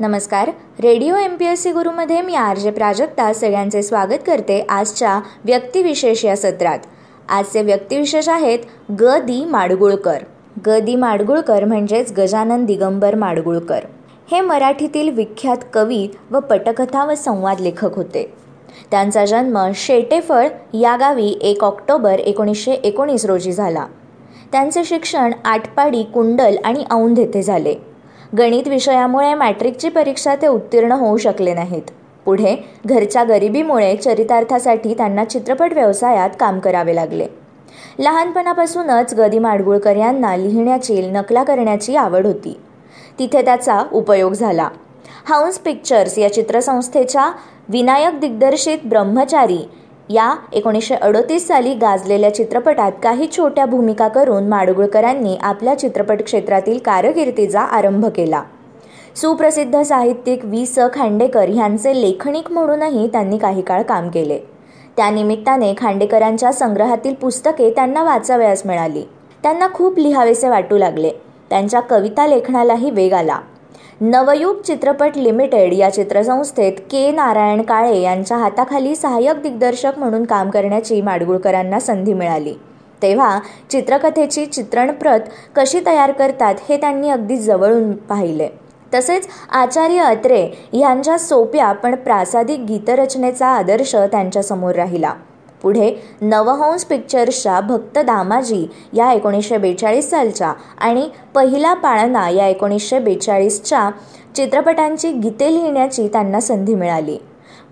नमस्कार. Radio M P S C गुरुमध्ये मी R J Prajakta सगळ्यांचे स्वागत करते आजच्या व्यक्तिविशेष या सत्रात. आजचे व्यक्तिविशेष आहेत ग. दी. माडगुळकर. ग. दी. माडगुळकर म्हणजेच गजानन दिगंबर माडगुळकर. हे मराठीतील विख्यात कवी व पटकथा व संवाद लेखक होते. त्यांचा जन्म शेटेफळ या गावी एक ऑक्टोबर एकोणीसशे एकोणीस रोजी झाला. त्यांचे शिक्षण आटपाडी कुंडल आणि औंध येथे झाले. गणित विषयामुळे मॅट्रिकची परीक्षा ते उत्तीर्ण होऊ शकले नाहीत. पुढे घरच्या गरिबीमुळे चरितार्थासाठी त्यांना चित्रपट व्यवसायात काम करावे लागले. लहानपणापासूनच गदी माडगुळकर यांना लिहिण्याची नकला करण्याची आवड होती. तिथे त्याचा उपयोग झाला. हाऊन्स पिक्चर्स या चित्रसंस्थेच्या विनायक दिग्दर्शित ब्रह्मचारी या एकोणीसशे अडतीस साली गाजलेल्या चित्रपटात काही छोट्या भूमिका करून माडगुळकरांनी आपल्या चित्रपट क्षेत्रातील कारकिर्दीचा आरंभ केला. सुप्रसिद्ध साहित्यिक वी स. खांडेकर यांचे लेखनिक म्हणूनही त्यांनी काही काळ काम केले. त्यानिमित्ताने खांडेकरांच्या संग्रहातील पुस्तके त्यांना वाचावयास मिळाली. त्यांना खूप लिहावेसे वाटू लागले. त्यांच्या कविता लेखनालाही वेग आला. नवयुग चित्रपट लिमिटेड या चित्रसंस्थेत के. नारायण काळे यांच्या हाताखाली सहाय्यक दिग्दर्शक म्हणून काम करण्याची माडगुळकरांना संधी मिळाली. तेव्हा चित्रकथेची चित्रणप्रत कशी तयार करतात हे त्यांनी अगदी जवळून पाहिले. तसेच आचार्य अत्रे यांच्या सोप्या पण प्रासादिक गीतरचनेचा आदर्श त्यांच्यासमोर राहिला. पुढे नवहंस पिक्चर्सच्या भक्त दामाजी या एकोणीसशे बेचाळीस सालच्या आणि पहिला पाळणा या एकोणीसशे बेचाळीसच्या चित्रपटांची गीते लिहिण्याची त्यांना संधी मिळाली.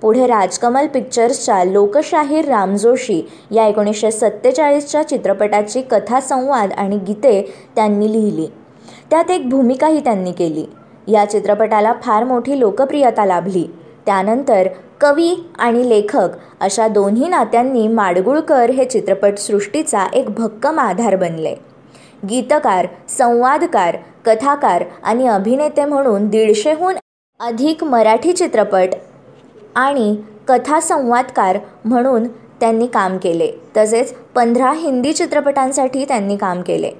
पुढे राजकमल पिक्चर्सच्या लोकशाहीर राम जोशी या एकोणीसशे सत्तेचाळीसच्या चित्रपटाची कथा संवाद आणि गीते त्यांनी लिहिली. त्यात एक भूमिकाही त्यांनी केली. या चित्रपटाला फार मोठी लोकप्रियता लाभली. त्यानंतर कवी आणि लेखक अशा दोन्ही नात्यांनी माडगुळकर हे चित्रपटसृष्टीचा एक भक्कम आधार बनले. गीतकार संवादकार कथाकार आणि अभिनेते म्हणून दीडशेहून अधिक मराठी चित्रपट आणि कथासंवादकार म्हणून त्यांनी काम केले. तसेच पंधरा हिंदी चित्रपटांसाठी त्यांनी काम केले.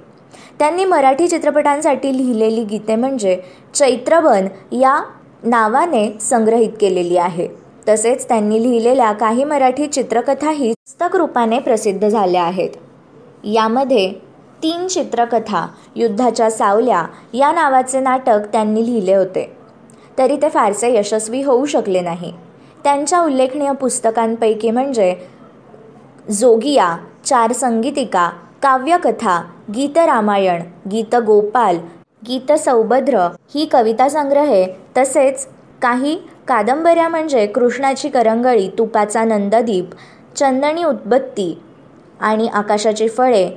त्यांनी मराठी चित्रपटांसाठी लिहिलेली गीते म्हणजे चैत्रबन या नावाने संग्रहित केलेली आहे. तसेच त्यांनी लिहिलेल्या काही मराठी चित्रकथाही पुस्तक रूपाने प्रसिद्ध झाल्या आहेत. यामध्ये तीन चित्रकथा युद्धाच्या सावल्या या नावाचे नाटक त्यांनी लिहिले होते. तरी ते फारसे यशस्वी होऊ शकले नाही. त्यांच्या उल्लेखनीय पुस्तकांपैकी म्हणजे जोगिया चार संगीतिका काव्यकथा गीतरामायण गीतगोपाल गीतसौभद्र गोपाल गीत सौभद्र ही कविता संग्रहे तसेच काही कादंबऱ्या म्हणजे कृष्णाची करंगळी तुपाचा नंददीप चंदणी उदबत्ती आणि आकाशाची फळे.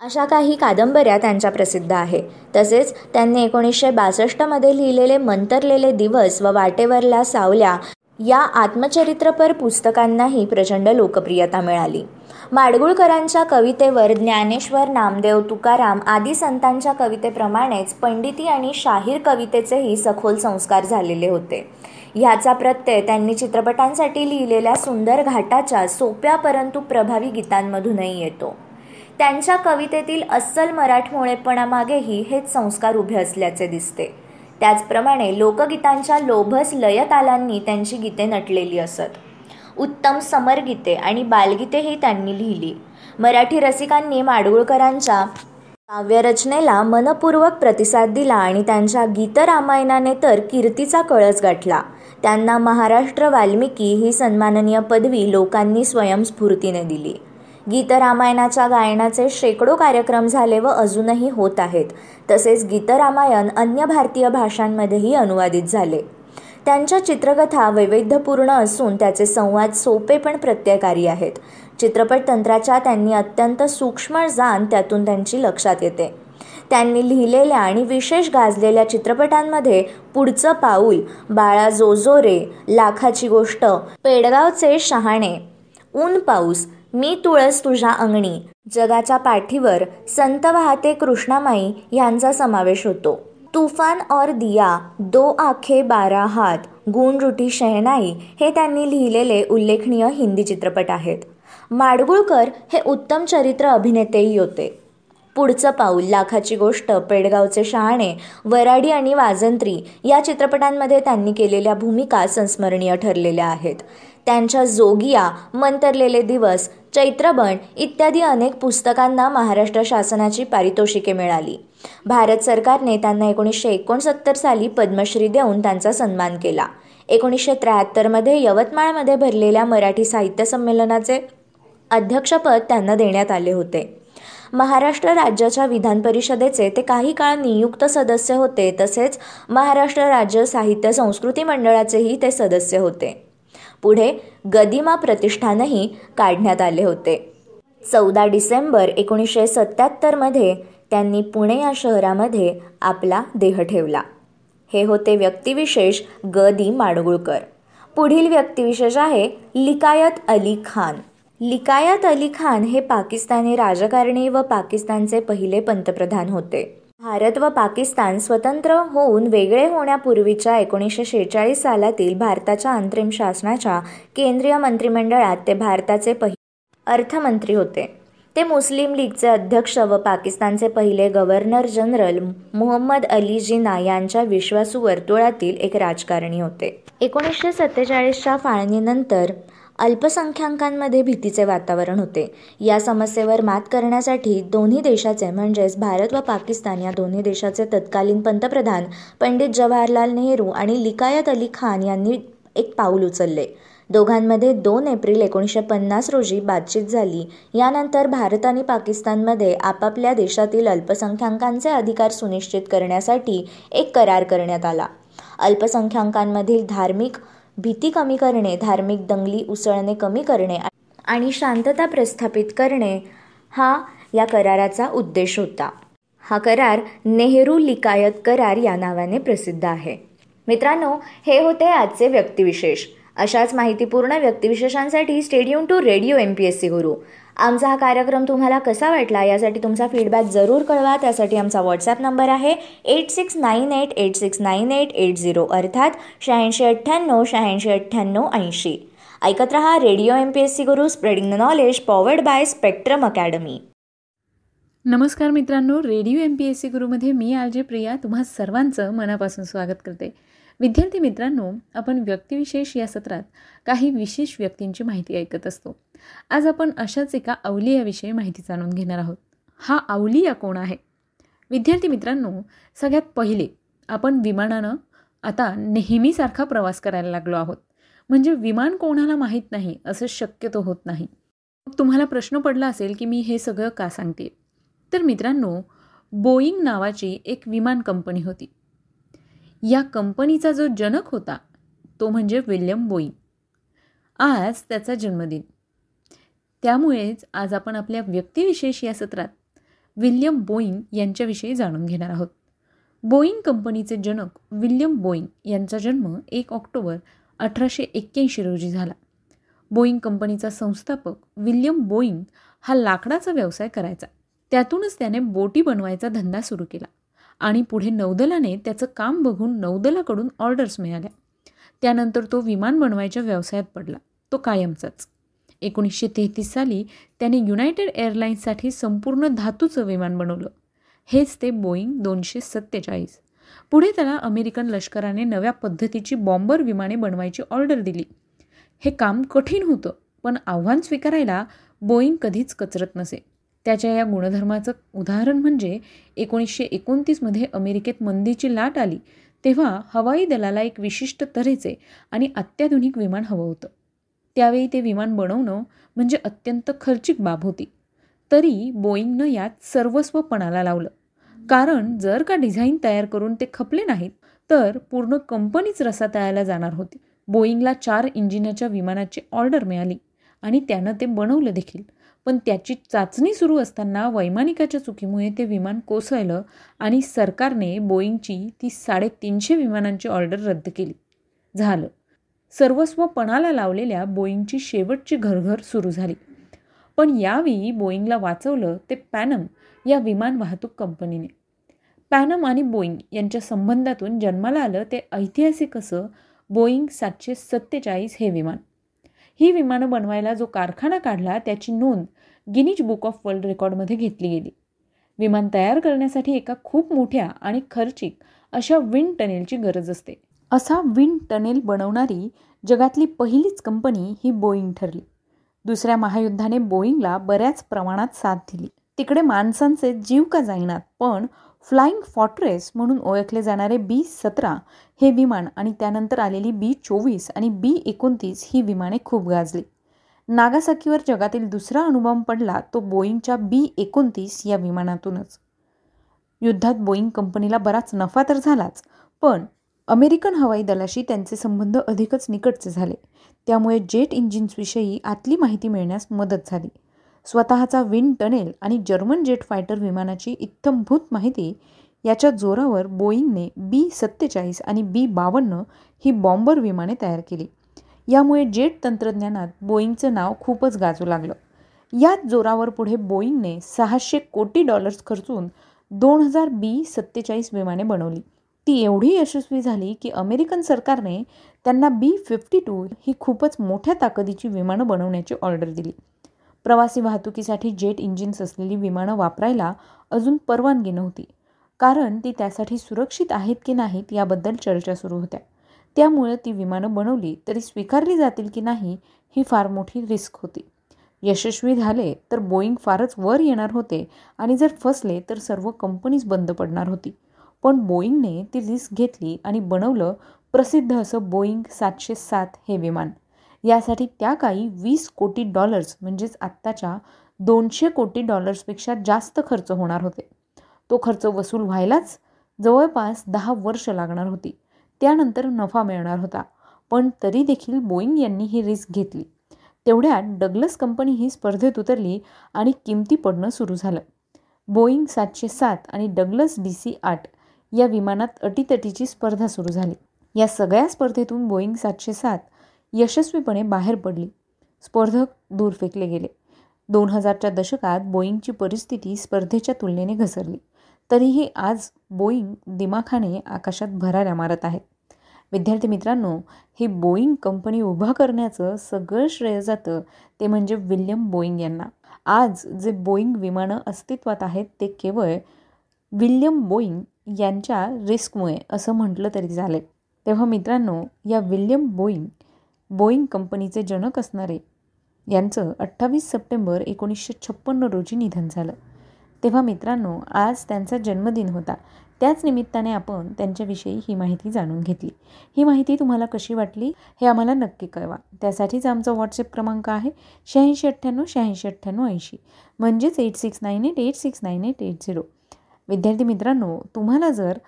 अशा काही कादंबऱ्या त्यांच्या प्रसिद्ध आहे. तसेच त्यांनी एकोणीसशे बासष्टमध्ये लिहिलेले मंतरलेले दिवस व वाटेवरला सावल्या या आत्मचरित्रपर पुस्तकांनाही प्रचंड लोकप्रियता मिळाली. माडगुळकरांच्या कवितेवर ज्ञानेश्वर नामदेव तुकाराम आदी संतांच्या कवितेप्रमाणेच पंडिती आणि शाहीर कवितेचेही सखोल संस्कार झालेले होते. ह्याचा प्रत्यय त्यांनी चित्रपटांसाठी लिहिलेल्या सुंदर घाटाच्या सोप्या परंतु प्रभावी गीतांमधूनही येतो. त्यांच्या कवितेतील अस्सल मराठमोळेपणामागेही हेच संस्कार उभे असल्याचे दिसते. त्याचप्रमाणे लोकगीतांच्या लोभस लयतालांनी त्यांची गीते नटलेली असत. उत्तम समरगीते आणि बालगीतेही त्यांनी लिहिली. मराठी रसिकांनी माडगुळकरांच्या काव्यरचनेला मनपूर्वक प्रतिसाद दिला आणि त्यांच्या गीतरामायणाने तर कीर्तीचा कळस गाठला. त्यांना महाराष्ट्र वाल्मिकी ही सन्माननीय पदवी लोकांनी स्वयंस्फूर्तीने दिली. गीतरामायणाच्या गायनाचे शेकडो कार्यक्रम झाले व अजूनही होत आहेत. तसेच गीतरामायण अन्य भारतीय भाषांमध्येही अनुवादित झाले. त्यांच्या चित्रकथा वैविध्यपूर्ण असून त्याचे संवाद सोपे पण प्रत्ययकारी आहेत. चित्रपट तंत्राच्या त्यांनी अत्यंत सूक्ष्म जाण त्यातून त्यांची लक्षात येते. त्यांनी लिहिलेल्या आणि विशेष गाजलेल्या चित्रपटांमध्ये पुढचं पाऊल बाळा जोजोरे लाखाची गोष्ट पेडगावचे शहाणे ऊन पाऊस मी तुळस तुझ्या अंगणी जगाच्या पाठीवर संत वाहते कृष्णामाई यांचा समावेश होतो. तुफान और दिया दो आखे बारा हात गुण रुटी शहनाई हे त्यांनी लिहिलेले उल्लेखनीय हिंदी चित्रपट आहेत. माडगुळकर हे उत्तम चरित्र अभिनेतेही होते. पुढचं पाऊल लाखाची गोष्ट पेडगावचे शहाणे वराडी आणि वाजंत्री या चित्रपटांमध्ये त्यांनी केलेल्या भूमिका संस्मरणीय ठरलेल्या आहेत. त्यांच्या जोगिया मंतरलेले दिवस चैत्रबण इत्यादी अनेक पुस्तकांना महाराष्ट्र शासनाची पारितोषिके मिळाली. भारत सरकारने त्यांना एकोणीसशे एकोणसत्तर साली पद्मश्री देऊन त्यांचा सन्मान केला. एकोणीसशे त्र्याहत्तरमध्ये यवतमाळमध्ये भरलेल्या मराठी साहित्य संमेलनाचे अध्यक्षपद त्यांना देण्यात आले होते. महाराष्ट्र राज्याच्या विधान परिषदेचे ते काही काळ नियुक्त सदस्य होते तसेच महाराष्ट्र राज्य साहित्य संस्कृती मंडळाचेही ते सदस्य होते. पुढे गदिमा प्रतिष्ठानही काढण्यात आले होते. चौदा डिसेंबर एकोणीसशे सत्याहत्तरमध्ये त्यांनी पुणे या शहरामध्ये आपला देह ठेवला. हे होते व्यक्तिविशेष ग. दी. माडगुळकर. पुढील व्यक्तिविशेष आहे लिकायत अली खान. लिकायत अली खान हे पाकिस्तानी राजकारणी व पाकिस्तानचे पहिले पंतप्रधान होते. भारत व पाकिस्तान स्वतंत्र होऊन वेगळे होण्यापूर्वीच्या एकोणीसशे शेहेचाळीस सालातील भारताच्या अंतरिम शासनाच्या केंद्रीय मंत्रिमंडळात ते भारताचे पहिले अर्थमंत्री होते. ते मुस्लिम लीगचे अध्यक्ष व पाकिस्तानचे पहिले गव्हर्नर जनरल मोहम्मद अली जिना यांच्या विश्वासू वर्तुळातील एक राजकारणी होते. एकोणीसशे सत्तेचाळीसच्या फाळणीनंतर अल्पसंख्याकांमध्ये भीतीचे वातावरण होते. या समस्येवर मात करण्यासाठी दोन्ही देशाचे म्हणजेच भारत व पाकिस्तान या दोन्ही देशाचे तत्कालीन पंतप्रधान पंडित जवाहरलाल नेहरू आणि लिकायत अली खान यांनी एक पाऊल उचलले. दोघांमध्ये दोन एप्रिल एकोणीसशे पन्नास रोजी बातचीत झाली. यानंतर भारत आणि पाकिस्तानमध्ये आपापल्या देशातील अल्पसंख्याकांचे अधिकार सुनिश्चित करण्यासाठी एक करार करण्यात आला. अल्पसंख्याकांमधील धार्मिक भीती कमी करणे धार्मिक दंगली उसळणे कमी करणे आणि शांतता प्रस्थापित करणे हा या कराराचा उद्देश होता. हा करार नेहरू लिकायत करार या नावाने प्रसिद्ध आहे. मित्रांनो हे होते आजचे व्यक्तिविशेष. अशाच माहितीपूर्ण व्यक्तिविशेषांसाठी stay tuned to radio M P S C Guru. आमचा हा कार्यक्रम तुम्हाला कसा वाटला यासाठी तुमचा फीडबॅक जरूर कळवा. त्यासाठी आमचा व्हॉट्सॲप नंबर आहे eight six nine eight eight six nine eight eight zero अर्थात शहाऐंशी अठ्ठ्याण्णव शहाऐंशी अठ्ठ्याण्णव ऐंशी. ऐकत रहा radio M P S C Guru spreading the knowledge powered by spectrum academy नमस्कार मित्रांनो radio M P S C गुरुमध्ये मी आलजे प्रिया तुम्हा सर्वांचं मनापासून स्वागत करते. विद्यार्थी मित्रांनो आपण व्यक्तिविशेष या सत्रात काही विशेष व्यक्तींची माहिती ऐकत असतो. आज आपण अशाच एका अवलियाविषयी माहिती जाणून घेणार आहोत. हा अवलिया कोण आहे? विद्यार्थी मित्रांनो सगळ्यात पहिले आपण विमानानं आता नेहमीसारखा प्रवास करायला लागलो आहोत. म्हणजे विमान कोणाला माहीत नाही असं शक्यतो होत नाही. मग तुम्हाला प्रश्न पडला असेल की मी हे सगळं का सांगते? तर मित्रांनो बोईंग नावाची एक विमान कंपनी होती. या कंपनीचा जो जनक होता तो म्हणजे विल्यम बोईंग आज त्याचा जन्मदिन. त्यामुळेच आज आपण आपल्या व्यक्तिविशेष या सत्रात विल्यम बोईंग यांच्याविषयी जाणून घेणार आहोत. बोईंग कंपनीचे जनक विल्यम बोईंग यांचा जन्म एक ऑक्टोबर अठराशे एक्क्याऐंशी रोजी झाला. बोईंग कंपनीचा संस्थापक विल्यम बोईंग हा लाकडाचा व्यवसाय करायचा. त्यातूनच त्याने बोटी बनवायचा धंदा सुरू केला. आणि पुढे नौदलाने त्याचं काम बघून नौदलाकडून ऑर्डर्स मिळाल्या. त्यानंतर तो विमान बनवायच्या व्यवसायात पडला. तो कायमचाच. एकोणीसशे तेहतीस साली त्याने युनायटेड एअरलाईन्ससाठी संपूर्ण धातूचं विमान बनवलं. हेच ते बोईंग दोनशे सत्तेचाळीस. पुढे त्याला अमेरिकन लष्कराने नव्या पद्धतीची बॉम्बर विमाने बनवायची ऑर्डर दिली. हे काम कठीण होतं पण आव्हान स्वीकारायला बोईंग कधीच कचरत नसे. त्याच्या या गुणधर्माचं उदाहरण म्हणजे एकोणीसशे एकोणतीसमध्ये अमेरिकेत मंदीची लाट आली तेव्हा हवाई दलाला एक विशिष्ट तऱ्हेचे आणि अत्याधुनिक विमान हवं होतं. त्यावेळी ते विमान बनवणं म्हणजे अत्यंत खर्चिक बाब होती. तरी बोईंगनं यात सर्वस्व पणाला लावलं. कारण जर का डिझाईन तयार करून ते खपले नाहीत तर पूर्ण कंपनीच रसा तळायला जाणार होती. बोईंगला चार इंजिनाच्या विमानाची ऑर्डर मिळाली आणि त्यानं ते बनवलं देखील. पण त्याची चाचणी सुरू असताना वैमानिकाच्या चुकीमुळे ते विमान कोसळलं आणि सरकारने बोईंगची ती साडेतीनशे विमानांची ऑर्डर रद्द केली. झालं. सर्वस्व पणाला लावलेल्या बोईंगची शेवटची घरघर सुरू झाली. पण यावेळी बोईंगला वाचवलं ते पॅनम या विमान वाहतूक कंपनीने. पॅनम आणि बोईंग यांच्या संबंधातून जन्माला आलं ते ऐतिहासिक असं बोईंग सातशे सत्तेचाळीस हे विमान. ही विमानं बनवायला जो कारखाना काढला त्याची नोंद गिनीज बुक ऑफ वर्ल्ड रेकॉर्डमध्ये घेतली गेली. विमान तयार करण्यासाठी एका खूप मोठ्या आणि खर्चिक अशा विंड टनेलची गरज असते. असा विंड टनेल बनवणारी जगातली पहिलीच कंपनी ही बोईंग ठरली. दुसऱ्या महायुद्धाने बोईंगला बऱ्याच प्रमाणात साथ दिली. तिकडे माणसांचे जीव का जाईनात पण फ्लाइंग फॉट्रेस म्हणून ओळखले जाणारे बी सतरा हे विमान आणि त्यानंतर आलेली बी चोवीस आणि बी एकोणतीस ही विमाने खूप गाजली. नागासाकीवर जगातील दुसरा अणुबॉम्ब पडला तो बोईंगच्या बी एकोणतीस या विमानातूनच. युद्धात बोईंग कंपनीला बराच नफा तर झालाच पण अमेरिकन हवाई दलाशी त्यांचे संबंध अधिकच निकटचे झाले. त्यामुळे जेट इंजिन्सविषयी आतली माहिती मिळण्यास मदत झाली. स्वतःचा विंड टनेल आणि जर्मन जेट फायटर विमानाची इत्थंभूत माहिती याच्या जोरावर बोईंगने बी सत्तेचाळीस आणि बी बावन्न ही बॉम्बर विमाने तयार केली. यामुळे जेट तंत्रज्ञानात बोईंगचं नाव खूपच गाजू लागलं. याच जोरावर पुढे बोईंगने सहाशे कोटी डॉलर्स खर्चून दोन हजार बी सत्तेचाळीस विमाने बनवली. ती एवढी यशस्वी झाली की अमेरिकन सरकारने त्यांना बी फिफ्टी टू ही खूपच मोठ्या ताकदीची विमानं बनवण्याची ऑर्डर दिली. प्रवासी वाहतुकीसाठी जेट इंजिन्स असलेली विमानं वापरायला अजून परवानगी नव्हती. कारण ती त्यासाठी सुरक्षित आहेत की नाहीत याबद्दल चर्चा सुरू होत्या. त्यामुळं ती विमानं बनवली तरी स्वीकारली जातील की नाही ही फार मोठी रिस्क होती. यशस्वी झाले तर बोईंग फारच वर येणार होते आणि जर फसले तर सर्व कंपनीज बंद पडणार होती. पण बोईंगने ती रिस्क घेतली आणि बनवलं प्रसिद्ध असं बोईंग सातशे सात हे विमान. यासाठी त्या काही वीस कोटी डॉलर्स म्हणजेच आत्ताच्या दोनशे कोटी डॉलर्सपेक्षा जास्त खर्च होणार होते. तो खर्च वसूल व्हायलाच जवळपास दहा वर्ष लागणार होती. त्यानंतर नफा मिळणार होता. पण तरी देखील बोईंग यांनी ही रिस्क घेतली. तेवढ्यात डगलस कंपनी ही स्पर्धेत उतरली आणि किमती पडणं सुरू झालं. बोईंग सातशे सात आणि डगलस डी सी आठ या विमानात अटीतटीची स्पर्धा सुरू झाली. या सगळ्या स्पर्धेतून बोईंग सातशे सात यशस्वीपणे बाहेर पडली. स्पर्धक दूर फेकले गेले. दोन हजारच्या दशकात बोईंगची परिस्थिती स्पर्धेच्या तुलनेने घसरली. तरीही आज बोईंग दिमाखाने आकाशात भराऱ्या मारत आहेत. विद्यार्थी मित्रांनो ही बोईंग कंपनी उभा करण्याचं सगळं श्रेय जातं ते म्हणजे विल्यम बोईंग यांना. आज जे बोईंग विमानं अस्तित्वात आहेत ते केवळ विल्यम बोईंग यांच्या रिस्कमुळे असं म्हटलं तरी झाले तेव्हा मित्रांनो या विल्यम बोईंग बोईंग कंपनीचे जनक असणारे. यांचं अठ्ठावीस सप्टेंबर एकोणीसशे छप्पन्न रोजी निधन झालं. तेव्हा मित्रांनो आज त्यांचा जन्मदिन होता. त्याच निमित्ताने आपण त्यांच्याविषयी ही माहिती जाणून घेतली. ही माहिती तुम्हाला कशी वाटली हे आम्हाला नक्की कळवा. त्यासाठीच आमचा व्हॉट्सअप क्रमांक आहे शहाऐंशी अठ्ठ्याण्णव शहाऐंशी अठ्ठ्याण्णव ऐंशी. म्हणजेच eight six nine eight eight six nine eight eight zero. विद्यार्थी मित्रांनो तुम्हाला जर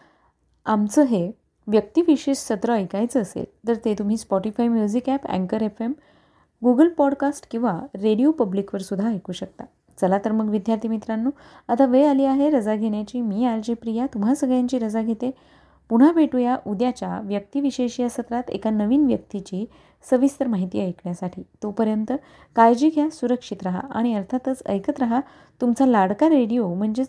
आमचं हे व्यक्तिविशेष सत्र ऐकायचं असेल तर ते तुम्ही स्पॉटीफाय म्युझिक ॲप अँकर एफ एम गुगल पॉडकास्ट किंवा रेडिओ पब्लिकवर सुद्धा ऐकू शकता. चला तर मग विद्यार्थी मित्रांनो आता वेळ आली आहे रजा घेण्याची. मी आर जे प्रिया तुम्हा सगळ्यांची रजा घेते. पुन्हा भेटूया उद्याच्या व्यक्तिविशेष या सत्रात एका नवीन व्यक्तीची सविस्तर माहिती ऐकण्यासाठी. तोपर्यंत काळजी घ्या सुरक्षित राहा आणि अर्थातच ऐकत राहा. तुमचा लाडका रेडिओ म्हणजेच